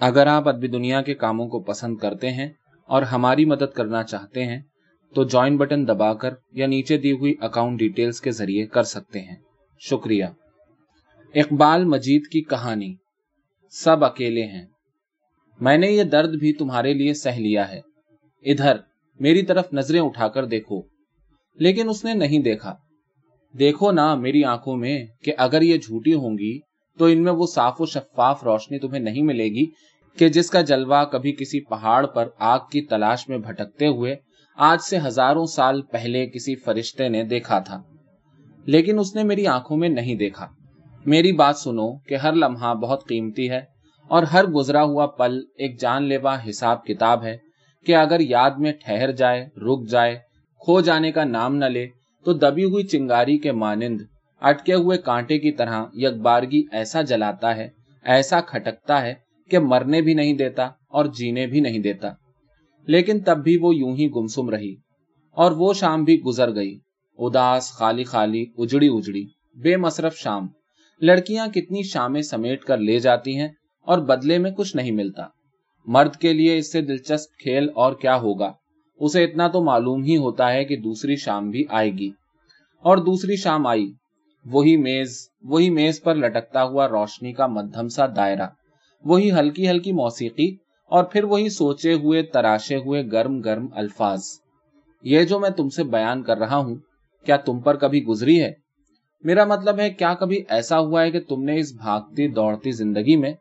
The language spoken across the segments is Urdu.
اگر آپ ادبی دنیا کے کاموں کو پسند کرتے ہیں اور ہماری مدد کرنا چاہتے ہیں، تو جوائن بٹن دبا کر یا نیچے دی ہوئی اکاؤنٹ ڈیٹیلز کے ذریعے کر سکتے ہیں۔ شکریہ۔ اقبال مجید کی کہانی۔ سب اکیلے ہیں۔ میں نے یہ درد بھی تمہارے لیے سہ لیا ہے۔ ادھر، میری طرف نظریں اٹھا کر دیکھو۔ لیکن اس نے نہیں دیکھا۔ دیکھو نا میری آنکھوں میں کہ اگر یہ جھوٹی ہوں گی تو ان میں وہ صاف و شفاف روشنی تمہیں نہیں ملے گی کہ جس کا جلوہ کبھی کسی پہاڑ پر آگ کی تلاش میں بھٹکتے ہوئے آج سے ہزاروں سال پہلے کسی فرشتے نے دیکھا تھا۔ لیکن اس نے میری آنکھوں میں نہیں دیکھا۔ میری بات سنو کہ ہر لمحہ بہت قیمتی ہے اور ہر گزرا ہوا پل ایک جان لیوا حساب کتاب ہے کہ اگر یاد میں ٹھہر جائے، رک جائے، کھو جانے کا نام نہ لے تو دبی ہوئی چنگاری کے مانند اٹکے ہوئے کانٹے کی طرح یکبارگی ایسا جلاتا ہے، ایسا کھٹکتا ہے کہ مرنے بھی نہیں دیتا اور جینے بھی نہیں دیتا۔ لیکن تب بھی وہ یوں ہی گمسم رہی اور وہ شام بھی گزر گئی۔ اداس، خالی خالی، اجڑی اجڑی، بے مصرف شام۔ لڑکیاں کتنی شامیں سمیٹ کر لے جاتی ہیں اور بدلے میں کچھ نہیں ملتا۔ مرد کے لیے اس سے دلچسپ کھیل اور کیا ہوگا؟ اسے اتنا تو معلوم ہی ہوتا ہے کہ دوسری شام بھی آئے گی۔ اور دوسری شام آئی۔ وہی میز وہی میز پر لٹکتا ہوا روشنی کا مدھم سا دائرہ، وہی ہلکی ہلکی موسیقی اور پھر وہی سوچے ہوئے، تراشے ہوئے گرم گرم الفاظ۔ یہ جو میں تم سے بیان کر رہا ہوں، کیا تم پر کبھی گزری ہے؟ میرا مطلب ہے، کیا کبھی ایسا ہوا ہے کہ تم نے اس بھاگتی دوڑتی زندگی میں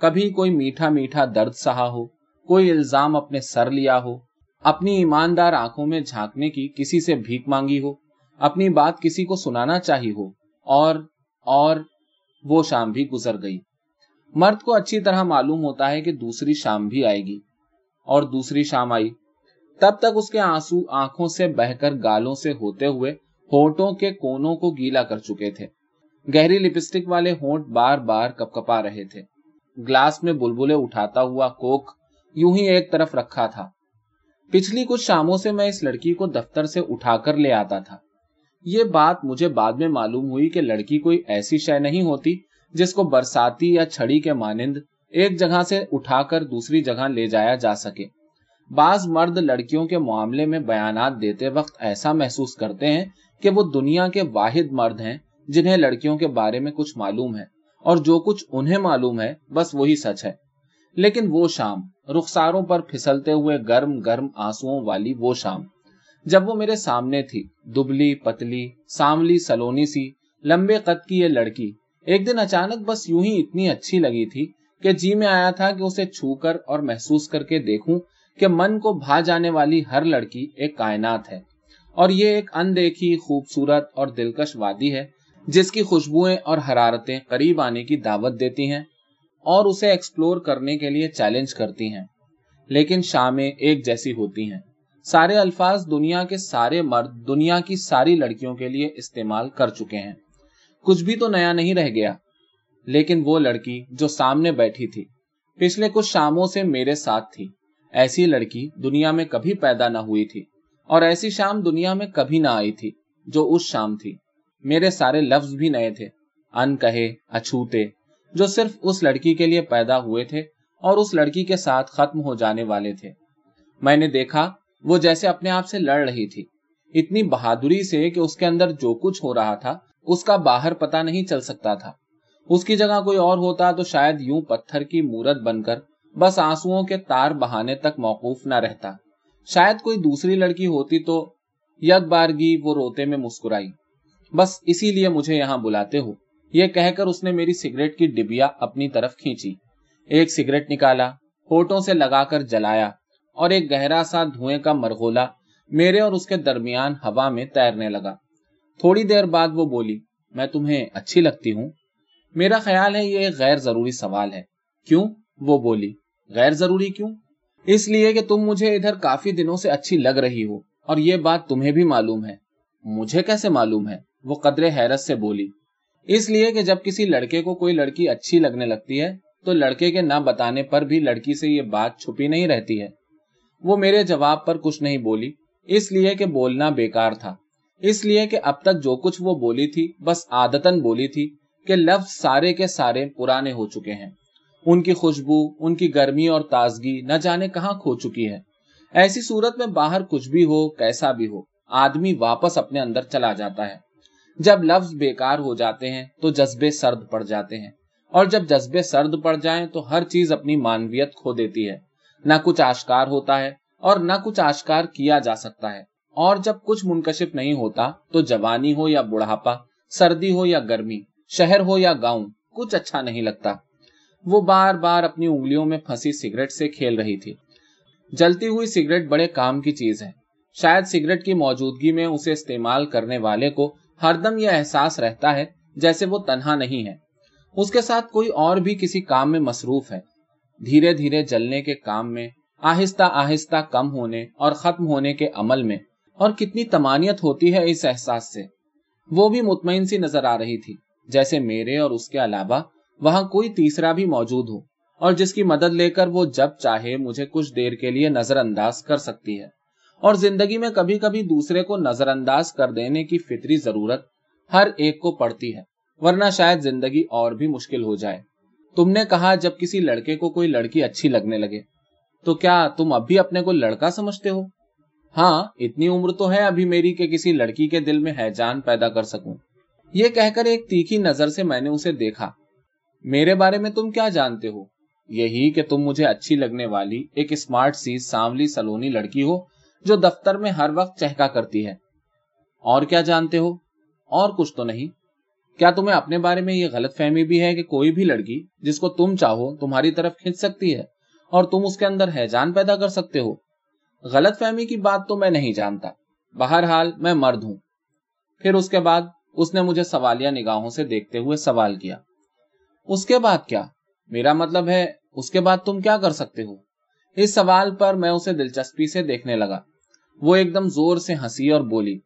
کبھی کوئی میٹھا میٹھا درد سہا ہو، کوئی الزام اپنے سر لیا ہو، اپنی ایماندار آنکھوں میں جھانکنے کی کسی سے بھیک مانگی ہو، اپنی بات کسی کو سنانا چاہی ہو؟ اور اور وہ شام بھی گزر گئی۔ مرد کو اچھی طرح معلوم ہوتا ہے کہ دوسری شام بھی آئے گی۔ اور دوسری شام آئی۔ تب تک اس کے آنسو آنکھوں سے بہ کر گالوں سے ہوتے ہوئے ہونٹوں کے کونوں کو گیلا کر چکے تھے۔ گہری لپسٹک والے ہونٹ بار بار کپ کپا رہے تھے۔ گلاس میں بلبلے اٹھاتا ہوا کوک یوں ہی ایک طرف رکھا تھا۔ پچھلی کچھ شاموں سے میں اس لڑکی کو دفتر سے اٹھا کر لے آتا تھا۔ یہ بات مجھے بعد میں معلوم ہوئی کہ لڑکی کوئی ایسی شے نہیں ہوتی جس کو برساتی یا چھڑی کے مانند ایک جگہ سے اٹھا کر دوسری جگہ لے جایا جا سکے۔ بعض مرد لڑکیوں کے معاملے میں بیانات دیتے وقت ایسا محسوس کرتے ہیں کہ وہ دنیا کے واحد مرد ہیں جنہیں لڑکیوں کے بارے میں کچھ معلوم ہے اور جو کچھ انہیں معلوم ہے بس وہی سچ ہے۔ لیکن وہ شام، رخساروں پر پھسلتے ہوئے گرم گرم آنسو والی وہ شام۔ جب وہ میرے سامنے تھی، دبلی، پتلی، ساملی، سلونی سی، لمبے قد کی یہ لڑکی، ایک دن اچانک بس یوں ہی اتنی اچھی لگی تھی کہ جی میں آیا تھا کہ اسے چھو کر اور محسوس کر کے دیکھوں کہ من کو بھا جانے والی ہر لڑکی ایک کائنات ہے۔ اور یہ ایک اندیکھی، خوبصورت اور دلکش وادی ہے، جس کی خوشبوئیں اور حرارتیں قریب آنے کی دعوت دیتی ہیں اور اسے ایکسپلور کرنے کے لیے چیلنج کرتی ہیں۔ لیکن شامیں ایک جیسی ہوتی ہیں۔ سارے الفاظ دنیا کے سارے مرد، دنیا کی ساری لڑکیوں کے لیے استعمال کر چکے ہیں۔ کچھ بھی تو نیا نہیں رہ گیا، لیکن وہ لڑکی جو سامنے بیٹھی تھی، پچھلے کچھ شاموں سے میرے ساتھ تھی۔ ایسی لڑکی دنیا میں کبھی پیدا نہ ہوئی تھی، اور ایسی شام دنیا میں کبھی نہ آئی تھی جو اس شام تھی۔ میرے سارے لفظ بھی نئے تھے، ان کہے، اچھوتے، جو صرف اس لڑکی کے لیے پیدا ہوئے تھے اور اس لڑکی کے ساتھ ختم ہو جانے والے تھے۔ میں نے دیکھا وہ جیسے اپنے آپ سے لڑ رہی تھی۔ اتنی بہادری سے کہ اس کے اندر جو کچھ ہو رہا تھا، اس کا باہر پتا نہیں چل سکتا تھا۔ اس کی جگہ کوئی اور ہوتا تو شاید یوں پتھر کی مورت بن کر بس آنسو کے تار بہانے تک موقوف نہ رہتا۔ شاید کوئی دوسری لڑکی ہوتی تو یک بارگی وہ روتے میں مسکرائی۔ بس اسی لیے مجھے یہاں بلاتے ہو۔ یہ کہہ کر اس نے میری سگریٹ کی ڈبیا اپنی طرف کھینچی۔ ایک سگریٹ نکالا ہوٹوں سے لگا کر جلایا۔ اور ایک گہرا سا دھوئیں کا مرغولا میرے اور اس کے درمیان ہوا میں تیرنے لگا۔ تھوڑی دیر بعد وہ بولی، میں تمہیں اچھی لگتی ہوں۔ میرا خیال ہے یہ ایک غیر ضروری سوال ہے۔ کیوں؟ وہ بولی، غیر ضروری کیوں؟ اس لیے کہ تم مجھے ادھر کافی دنوں سے اچھی لگ رہی ہو اور یہ بات تمہیں بھی معلوم ہے۔ مجھے کیسے معلوم ہے؟ وہ قدر حیرت سے بولی، اس لیے کہ جب کسی لڑکے کو کوئی لڑکی اچھی لگنے لگتی ہے، تو لڑکے کے نہ بتانے پر بھی لڑکی سے یہ بات چھپی نہیں رہتی ہے۔ وہ میرے جواب پر کچھ نہیں بولی، اس لیے کہ بولنا بیکار تھا۔ اس لیے کہ اب تک جو کچھ وہ بولی تھی، بس آدتن بولی تھی کہ لفظ سارے کے سارے پرانے ہو چکے ہیں۔ ان کی خوشبو، ان کی گرمی اور تازگی نہ جانے کہاں کھو چکی ہے۔ ایسی صورت میں باہر کچھ بھی ہو، کیسا بھی ہو، آدمی واپس اپنے اندر چلا جاتا ہے۔ جب لفظ بیکار ہو جاتے ہیں، تو جذبے سرد پڑ جاتے ہیں۔ اور جب جذبے سرد پڑ جائیں، تو ہر چیز اپنی مانویت کھو دیتی ہے۔ نہ کچھ آشکار ہوتا ہے اور نہ کچھ آشکار کیا جا سکتا ہے۔ اور جب کچھ منکشف نہیں ہوتا تو جوانی ہو یا بڑھاپا، سردی ہو یا گرمی، شہر ہو یا گاؤں، کچھ اچھا نہیں لگتا۔ وہ بار بار اپنی انگلیوں میں پھنسی سگریٹ سے کھیل رہی تھی۔ جلتی ہوئی سگریٹ بڑے کام کی چیز ہے۔ شاید سگریٹ کی موجودگی میں اسے استعمال کرنے والے کو ہر دم یہ احساس رہتا ہے جیسے وہ تنہا نہیں ہے۔ اس کے ساتھ کوئی اور بھی کسی کام میں مصروف ہے۔ دھیرے دھیرے جلنے کے کام میں، آہستہ آہستہ کم ہونے اور ختم ہونے کے عمل میں۔ اور کتنی تمانیت ہوتی ہے اس احساس سے۔ وہ بھی مطمئن سی نظر آ رہی تھی۔ جیسے میرے اور اس کے علاوہ وہاں کوئی تیسرا بھی موجود ہو۔ اور جس کی مدد لے کر وہ جب چاہے مجھے کچھ دیر کے لیے نظر انداز کر سکتی ہے۔ اور زندگی میں کبھی کبھی دوسرے کو نظر انداز کر دینے کی فطری ضرورت ہر ایک کو پڑتی ہے۔ ورنہ شاید زندگی اور بھی مشکل ہو جائے۔ تم نے کہا جب کسی لڑکے کو کوئی لڑکی اچھی لگنے لگے، تو کیا تم اب بھی اپنے کو لڑکا سمجھتے ہو؟ ہاں اتنی عمر تو ہے ابھی میری کہ کسی لڑکی کے دل میں ہے جان پیدا کر سکوں۔ یہ کہہ کر ایک تیکھی نظر سے میں نے اسے دیکھا۔ میرے بارے میں تم کیا جانتے ہو؟ یہی کہ تم مجھے اچھی لگنے والی ایک اسمارٹ سی سانولی سلونی لڑکی ہو جو دفتر میں ہر وقت چہکا کرتی ہے۔ اور کیا جانتے ہو؟ اور کچھ تو نہیں۔ کیا تمہیں اپنے بارے میں یہ غلط فہمی بھی ہے کہ کوئی بھی لڑکی جس کو تم چاہو تمہاری طرف کھینچ سکتی ہے اور تم اس کے اندر حیجان پیدا کر سکتے ہو؟ غلط فہمی کی بات تو میں نہیں جانتا۔ بہرحال میں مرد ہوں۔ پھر اس کے بعد اس نے مجھے سوالیہ نگاہوں سے دیکھتے ہوئے سوال کیا۔ اس کے بعد کیا؟ میرا مطلب ہے، اس کے بعد تم کیا کر سکتے ہو؟ اس سوال پر میں اسے دلچسپی سے دیکھنے لگا۔ وہ ایک دم زور سے ہنسی اور بولی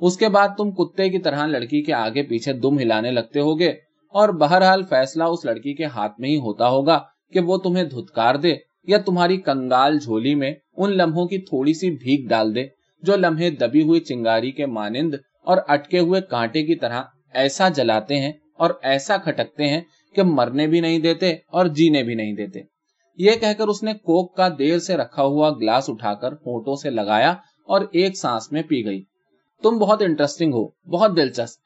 اس کے بعد تم کتے کی طرح لڑکی کے آگے پیچھے دم ہلانے لگتے ہوگے اور بہرحال فیصلہ اس لڑکی کے ہاتھ میں ہی ہوتا ہوگا کہ وہ تمہیں دھتکار دے یا تمہاری کنگال جھولی میں ان لمحوں کی تھوڑی سی بھیگ ڈال دے جو لمحے دبی ہوئی چنگاری کے مانند اور اٹکے ہوئے کانٹے کی طرح ایسا جلاتے ہیں اور ایسا کھٹکتے ہیں کہ مرنے بھی نہیں دیتے اور جینے بھی نہیں دیتے۔ یہ کہہ کر اس نے کوک کا دیر سے رکھا ہوا گلاس اٹھا کر ہونٹوں سے لگایا اور ایک سانس میں پی گئی۔ تم بہت انٹرسٹنگ ہو، بہت دلچسپ۔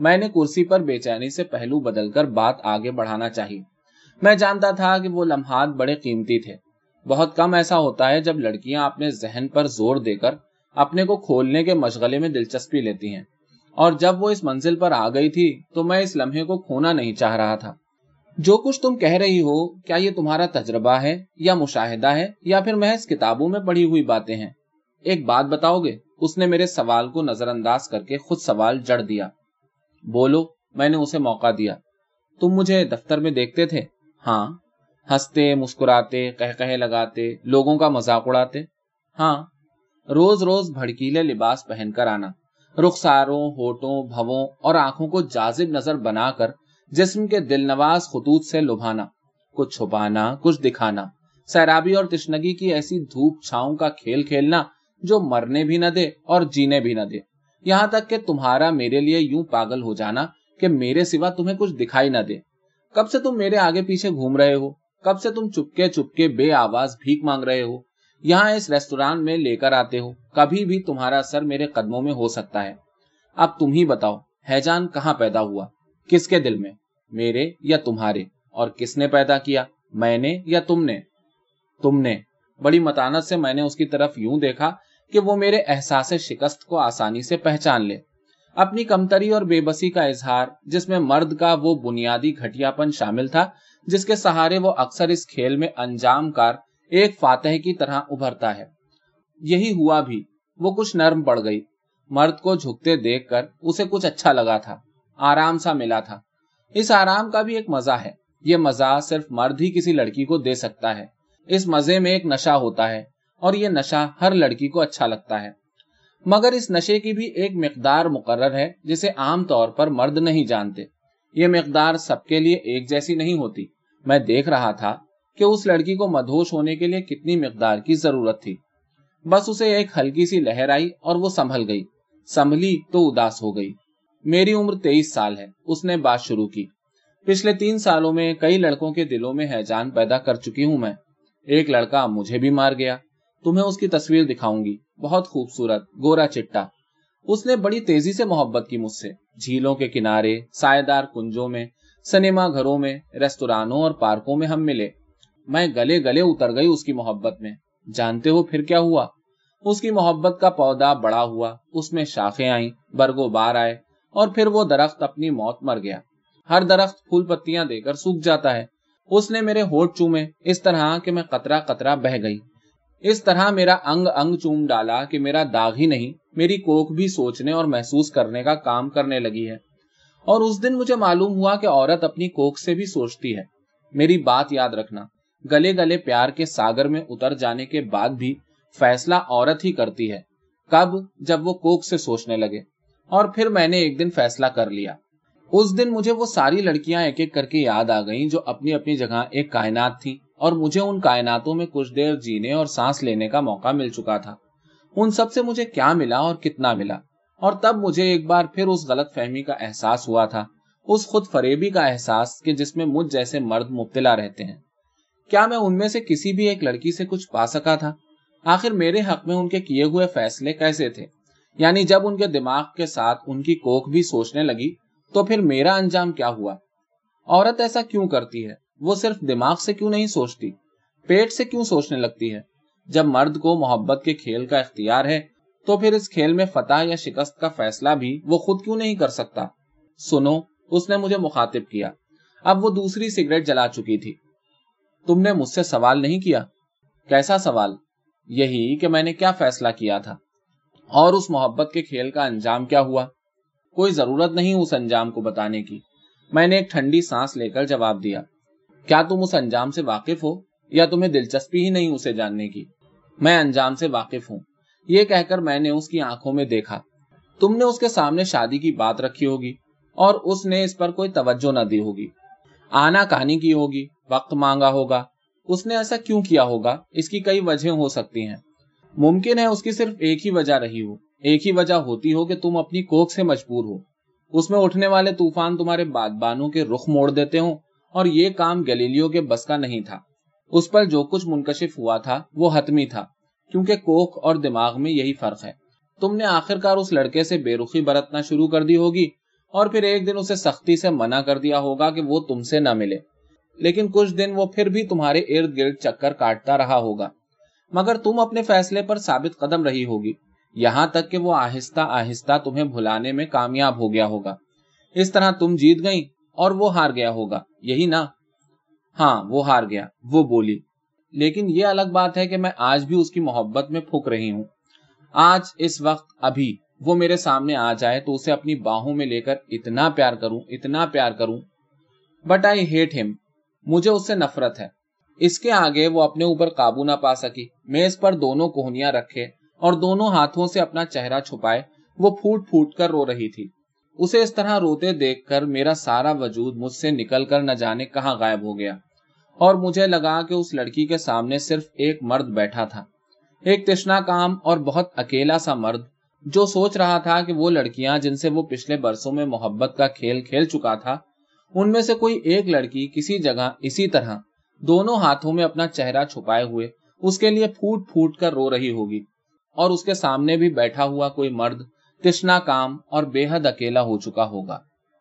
میں نے کرسی پر بے چینی سے پہلو بدل کر بات آگے بڑھانا چاہی۔ میں جانتا تھا کہ وہ لمحات بڑے قیمتی تھے۔ بہت کم ایسا ہوتا ہے جب لڑکیاں اپنے ذہن پر زور دے کر اپنے کو کھولنے کے مشغلے میں دلچسپی لیتی ہیں۔ اور جب وہ اس منزل پر آ گئی تھی تو میں اس لمحے کو کھونا نہیں چاہ رہا تھا۔ جو کچھ تم کہہ رہی ہو، کیا یہ تمہارا تجربہ ہے یا مشاہدہ ہے یا پھر محض کتابوں میں پڑھی ہوئی باتیں ہیں؟ ایک بات بتاؤ گے؟ اس نے میرے سوال کو نظر انداز کر کے خود سوال جڑ دیا۔ بولو، میں نے اسے موقع دیا۔ تم مجھے دفتر میں دیکھتے تھے؟ ہاں۔ ہنستے، مسکراتے کہ لگاتے، لوگوں کا مذاق اڑاتے؟ ہاں۔ روز روز بھڑکیلے لباس پہن کر آنا۔ رخساروں، ہوٹوں، بھووں اور آنکھوں کو جازب نظر بنا کر جسم کے دل نواز خطوط سے لبھانا، کچھ چھپانا، کچھ دکھانا۔ سیرابی اور تشنگی کی ایسی دھوپ چھاؤں کا کھیل کھیلنا جو مرنے بھی نہ دے اور جینے بھی نہ دے۔ یہاں تک کہ تمہارا میرے لیے یوں پاگل ہو جانا کہ میرے سوا تمہیں کچھ دکھائی نہ دے۔ کب سے تم میرے آگے پیچھے گھوم رہے ہو؟ کب سے تم چپکے چپکے بے آواز بھیک مانگ رہے ہو؟ یہاں اس ریسٹوران میں لے کر آتے ہو، کبھی بھی تمہارا سر میرے قدموں میں ہو سکتا ہے۔ اب تم ہی بتاؤ حیجان کہاں پیدا ہوا؟ کس کے دل میں؟ میرے یا تمہارے؟ اور کس نے پیدا کیا؟ میں نے یا تم نے؟ تم نے۔ بڑی متانت سے میں نے اس کی طرف یوں دیکھا کہ وہ میرے احساس شکست کو آسانی سے پہچان لے۔ اپنی کمتری اور بے بسی کا اظہار، جس میں مرد کا وہ بنیادی گھٹیا پن شامل تھا، جس کے سہارے وہ اکثر اس کھیل میں انجام کار ایک فاتح کی طرح ابھرتا ہے۔ یہی ہوا بھی، وہ کچھ نرم پڑ گئی۔ مرد کو جھکتے دیکھ کر اسے کچھ اچھا لگا تھا، آرام سا ملا تھا۔ اس آرام کا بھی ایک مزہ ہے۔ یہ مزہ صرف مرد ہی کسی لڑکی کو دے سکتا ہے۔ اس مزے میں ایک نشہ ہوتا ہے۔ اور یہ نشہ ہر لڑکی کو اچھا لگتا ہے۔ مگر اس نشے کی بھی ایک مقدار مقرر ہے جسے عام طور پر مرد نہیں جانتے۔ یہ مقدار سب کے لیے ایک جیسی نہیں ہوتی۔ میں دیکھ رہا تھا کہ اس لڑکی کو مدھوش ہونے کے لیے کتنی مقدار کی ضرورت تھی۔ بس اسے ایک ہلکی سی لہر آئی اور وہ سنبھل گئی۔ سنبھلی تو اداس ہو گئی۔ میری عمر تیئیس سال ہے۔ اس نے بات شروع کی۔ پچھلے تین سالوں میں کئی لڑکوں کے دلوں میں حیجان پیدا کر چکی ہوں میں۔ ایک لڑکا مجھے بھی مار گیا۔ تمہیں اس کی تصویر دکھاؤں گی۔ بہت خوبصورت، گورا چٹا۔ اس نے بڑی تیزی سے محبت کی مجھ سے۔ جھیلوں کے کنارے سائے دار کنجوں میں، سنیما گھروں میں، ریستورانوں اور پارکوں میں ہم ملے۔ میں گلے گلے اتر گئی اس کی محبت میں۔ جانتے ہو پھر کیا ہوا؟ اس کی محبت کا پودا بڑا ہوا۔ اس میں شاخیں آئیں برگو بار آئے، اور پھر وہ درخت اپنی موت مر گیا۔ ہر درخت پھول پتیاں دے کر سوکھ جاتا ہے۔ اس نے میرے ہوٹ چومے، اس طرح کہ میں قطرہ قطرہ بہ گئی۔ اس طرح میرا انگ انگ چوم ڈالا کہ میرا داغ ہی نہیں، میری کوک بھی سوچنے اور محسوس کرنے کا کام کرنے لگی ہے۔ اور اس دن مجھے معلوم ہوا کہ عورت اپنی کوک سے بھی سوچتی ہے۔ میری بات یاد رکھنا، گلے گلے پیار کے ساگر میں اتر جانے کے بعد بھی فیصلہ عورت ہی کرتی ہے۔ کب؟ جب وہ کوک سے سوچنے لگے۔ اور پھر میں نے ایک دن فیصلہ کر لیا۔ اس دن مجھے وہ ساری لڑکیاں ایک ایک کر کے یاد آ گئیں جو اپنی اپنی جگہ ایک کائنات تھی اور مجھے ان کائناتوں میں کچھ دیر جینے اور سانس لینے کا موقع مل چکا تھا۔ ان سب سے مجھے کیا ملا اور کتنا ملا؟ اور تب مجھے ایک بار پھر اس غلط فہمی کا احساس ہوا تھا، اس خود فریبی کا احساس کہ جس میں مجھ جیسے مرد مبتلا رہتے ہیں۔ کیا میں ان میں سے کسی بھی ایک لڑکی سے کچھ پا سکا تھا؟ آخر میرے حق میں ان کے کیے ہوئے فیصلے کیسے تھے؟ یعنی جب ان کے دماغ کے ساتھ ان کی کوک بھی سوچنے لگی تو پھر میرا انجام کیا ہوا؟ عورت ایسا کیوں کرتی ہے؟ وہ صرف دماغ سے کیوں نہیں سوچتی؟ پیٹ سے کیوں سوچنے لگتی ہے؟ جب مرد کو محبت کے کھیل کا اختیار ہے، تو پھر اس کھیل میں فتح یا شکست کا فیصلہ بھی وہ خود کیوں نہیں کر سکتا؟ سنو، اس نے مجھے مخاطب کیا۔ اب وہ دوسری سگریٹ جلا چکی تھی۔ تم نے مجھ سے سوال نہیں کیا؟ کیسا سوال؟ یہی کہ میں نے کیا فیصلہ کیا تھا۔ اور اس محبت کے کھیل کا انجام کیا ہوا؟ کوئی ضرورت نہیں اس انجام کو بتانے کی۔ میں نے ایک ٹھنڈی سانس لے کر جواب دیا۔ کیا تم اس انجام سے واقف ہو یا تمہیں دلچسپی ہی نہیں اسے جاننے کی؟ میں انجام سے واقف ہوں۔ یہ کہہ کر میں نے اس کی آنکھوں میں دیکھا۔ تم نے اس کے سامنے شادی کی بات رکھی ہوگی اور اس نے اس پر کوئی توجہ نہ دی ہوگی۔ آنا کہانی کی ہوگی، وقت مانگا ہوگا۔ اس نے ایسا کیوں کیا ہوگا؟ اس کی کئی وجہ ہو سکتی ہیں۔ ممکن ہے اس کی صرف ایک ہی وجہ رہی ہو۔ ایک ہی وجہ ہوتی ہو کہ تم اپنی کوک سے مجبور ہو۔ اس میں اٹھنے والے طوفان تمہارے بادبانوں کے رخ موڑ دیتے ہوں۔ اور یہ کام گلیلیوں کے بس کا نہیں تھا۔ اس پر جو کچھ منکشف ہوا تھا، وہ حتمی تھا، کیونکہ کوک اور دماغ میں یہی فرق ہے۔ تم نے آخر کار اس لڑکے سے بے رخی برتنا شروع کر دی ہوگی، اور پھر ایک دن اسے سختی سے منع کر دیا ہوگا کہ وہ تم سے نہ ملے۔ لیکن کچھ دن وہ پھر بھی تمہارے ارد گرد چکر کاٹتا رہا ہوگا۔ مگر تم اپنے فیصلے پر ثابت قدم رہی ہوگی۔ یہاں تک کہ وہ آہستہ آہستہ تمہیں بھلانے میں کامیاب ہو گیا ہوگا۔ اس طرح تم جیت گئی اور وہ ہار گیا ہوگا۔ یہی نا۔ ہاں وہ ہار گیا، وہ بولی۔ لیکن یہ الگ بات ہے کہ میں آج بھی اس کی محبت میں پھک رہی ہوں۔ آج اس وقت ابھی وہ میرے سامنے آ جائے تو اسے اپنی باہوں میں لے کر اتنا پیار کروں، اتنا پیار کروں۔ بٹ آئی ہیٹ ہم مجھے اس سے نفرت ہے۔ اس کے آگے وہ اپنے اوپر قابو نہ پا سکی۔ میز پر دونوں کوہنیاں رکھے اور دونوں ہاتھوں سے اپنا چہرہ چھپائے۔ وہ پھوٹ پھوٹ کر رو رہی تھی۔ اسے اس طرح روتے دیکھ کر میرا سارا وجود مجھ سے نکل کر نہ جانے کہاں غائب ہو گیا اور مجھے لگا کہ اس لڑکی کے سامنے صرف ایک مرد بیٹھا تھا۔ ایک تشنا کام اور بہت اکیلا سا مرد جو سوچ رہا تھا کہ وہ لڑکیاں جن سے وہ پچھلے برسوں میں محبت کا کھیل کھیل چکا تھا، ان میں سے کوئی ایک لڑکی کسی جگہ اسی طرح دونوں ہاتھوں میں اپنا چہرہ چھپائے ہوئے اس کے لیے پھوٹ پھوٹ کر رو رہی ہوگی اور اس کے سامنے بھی بیٹھا ہوا کوئی مرد تشنا کام اور بے حد اکیلا ہو چکا ہوگا۔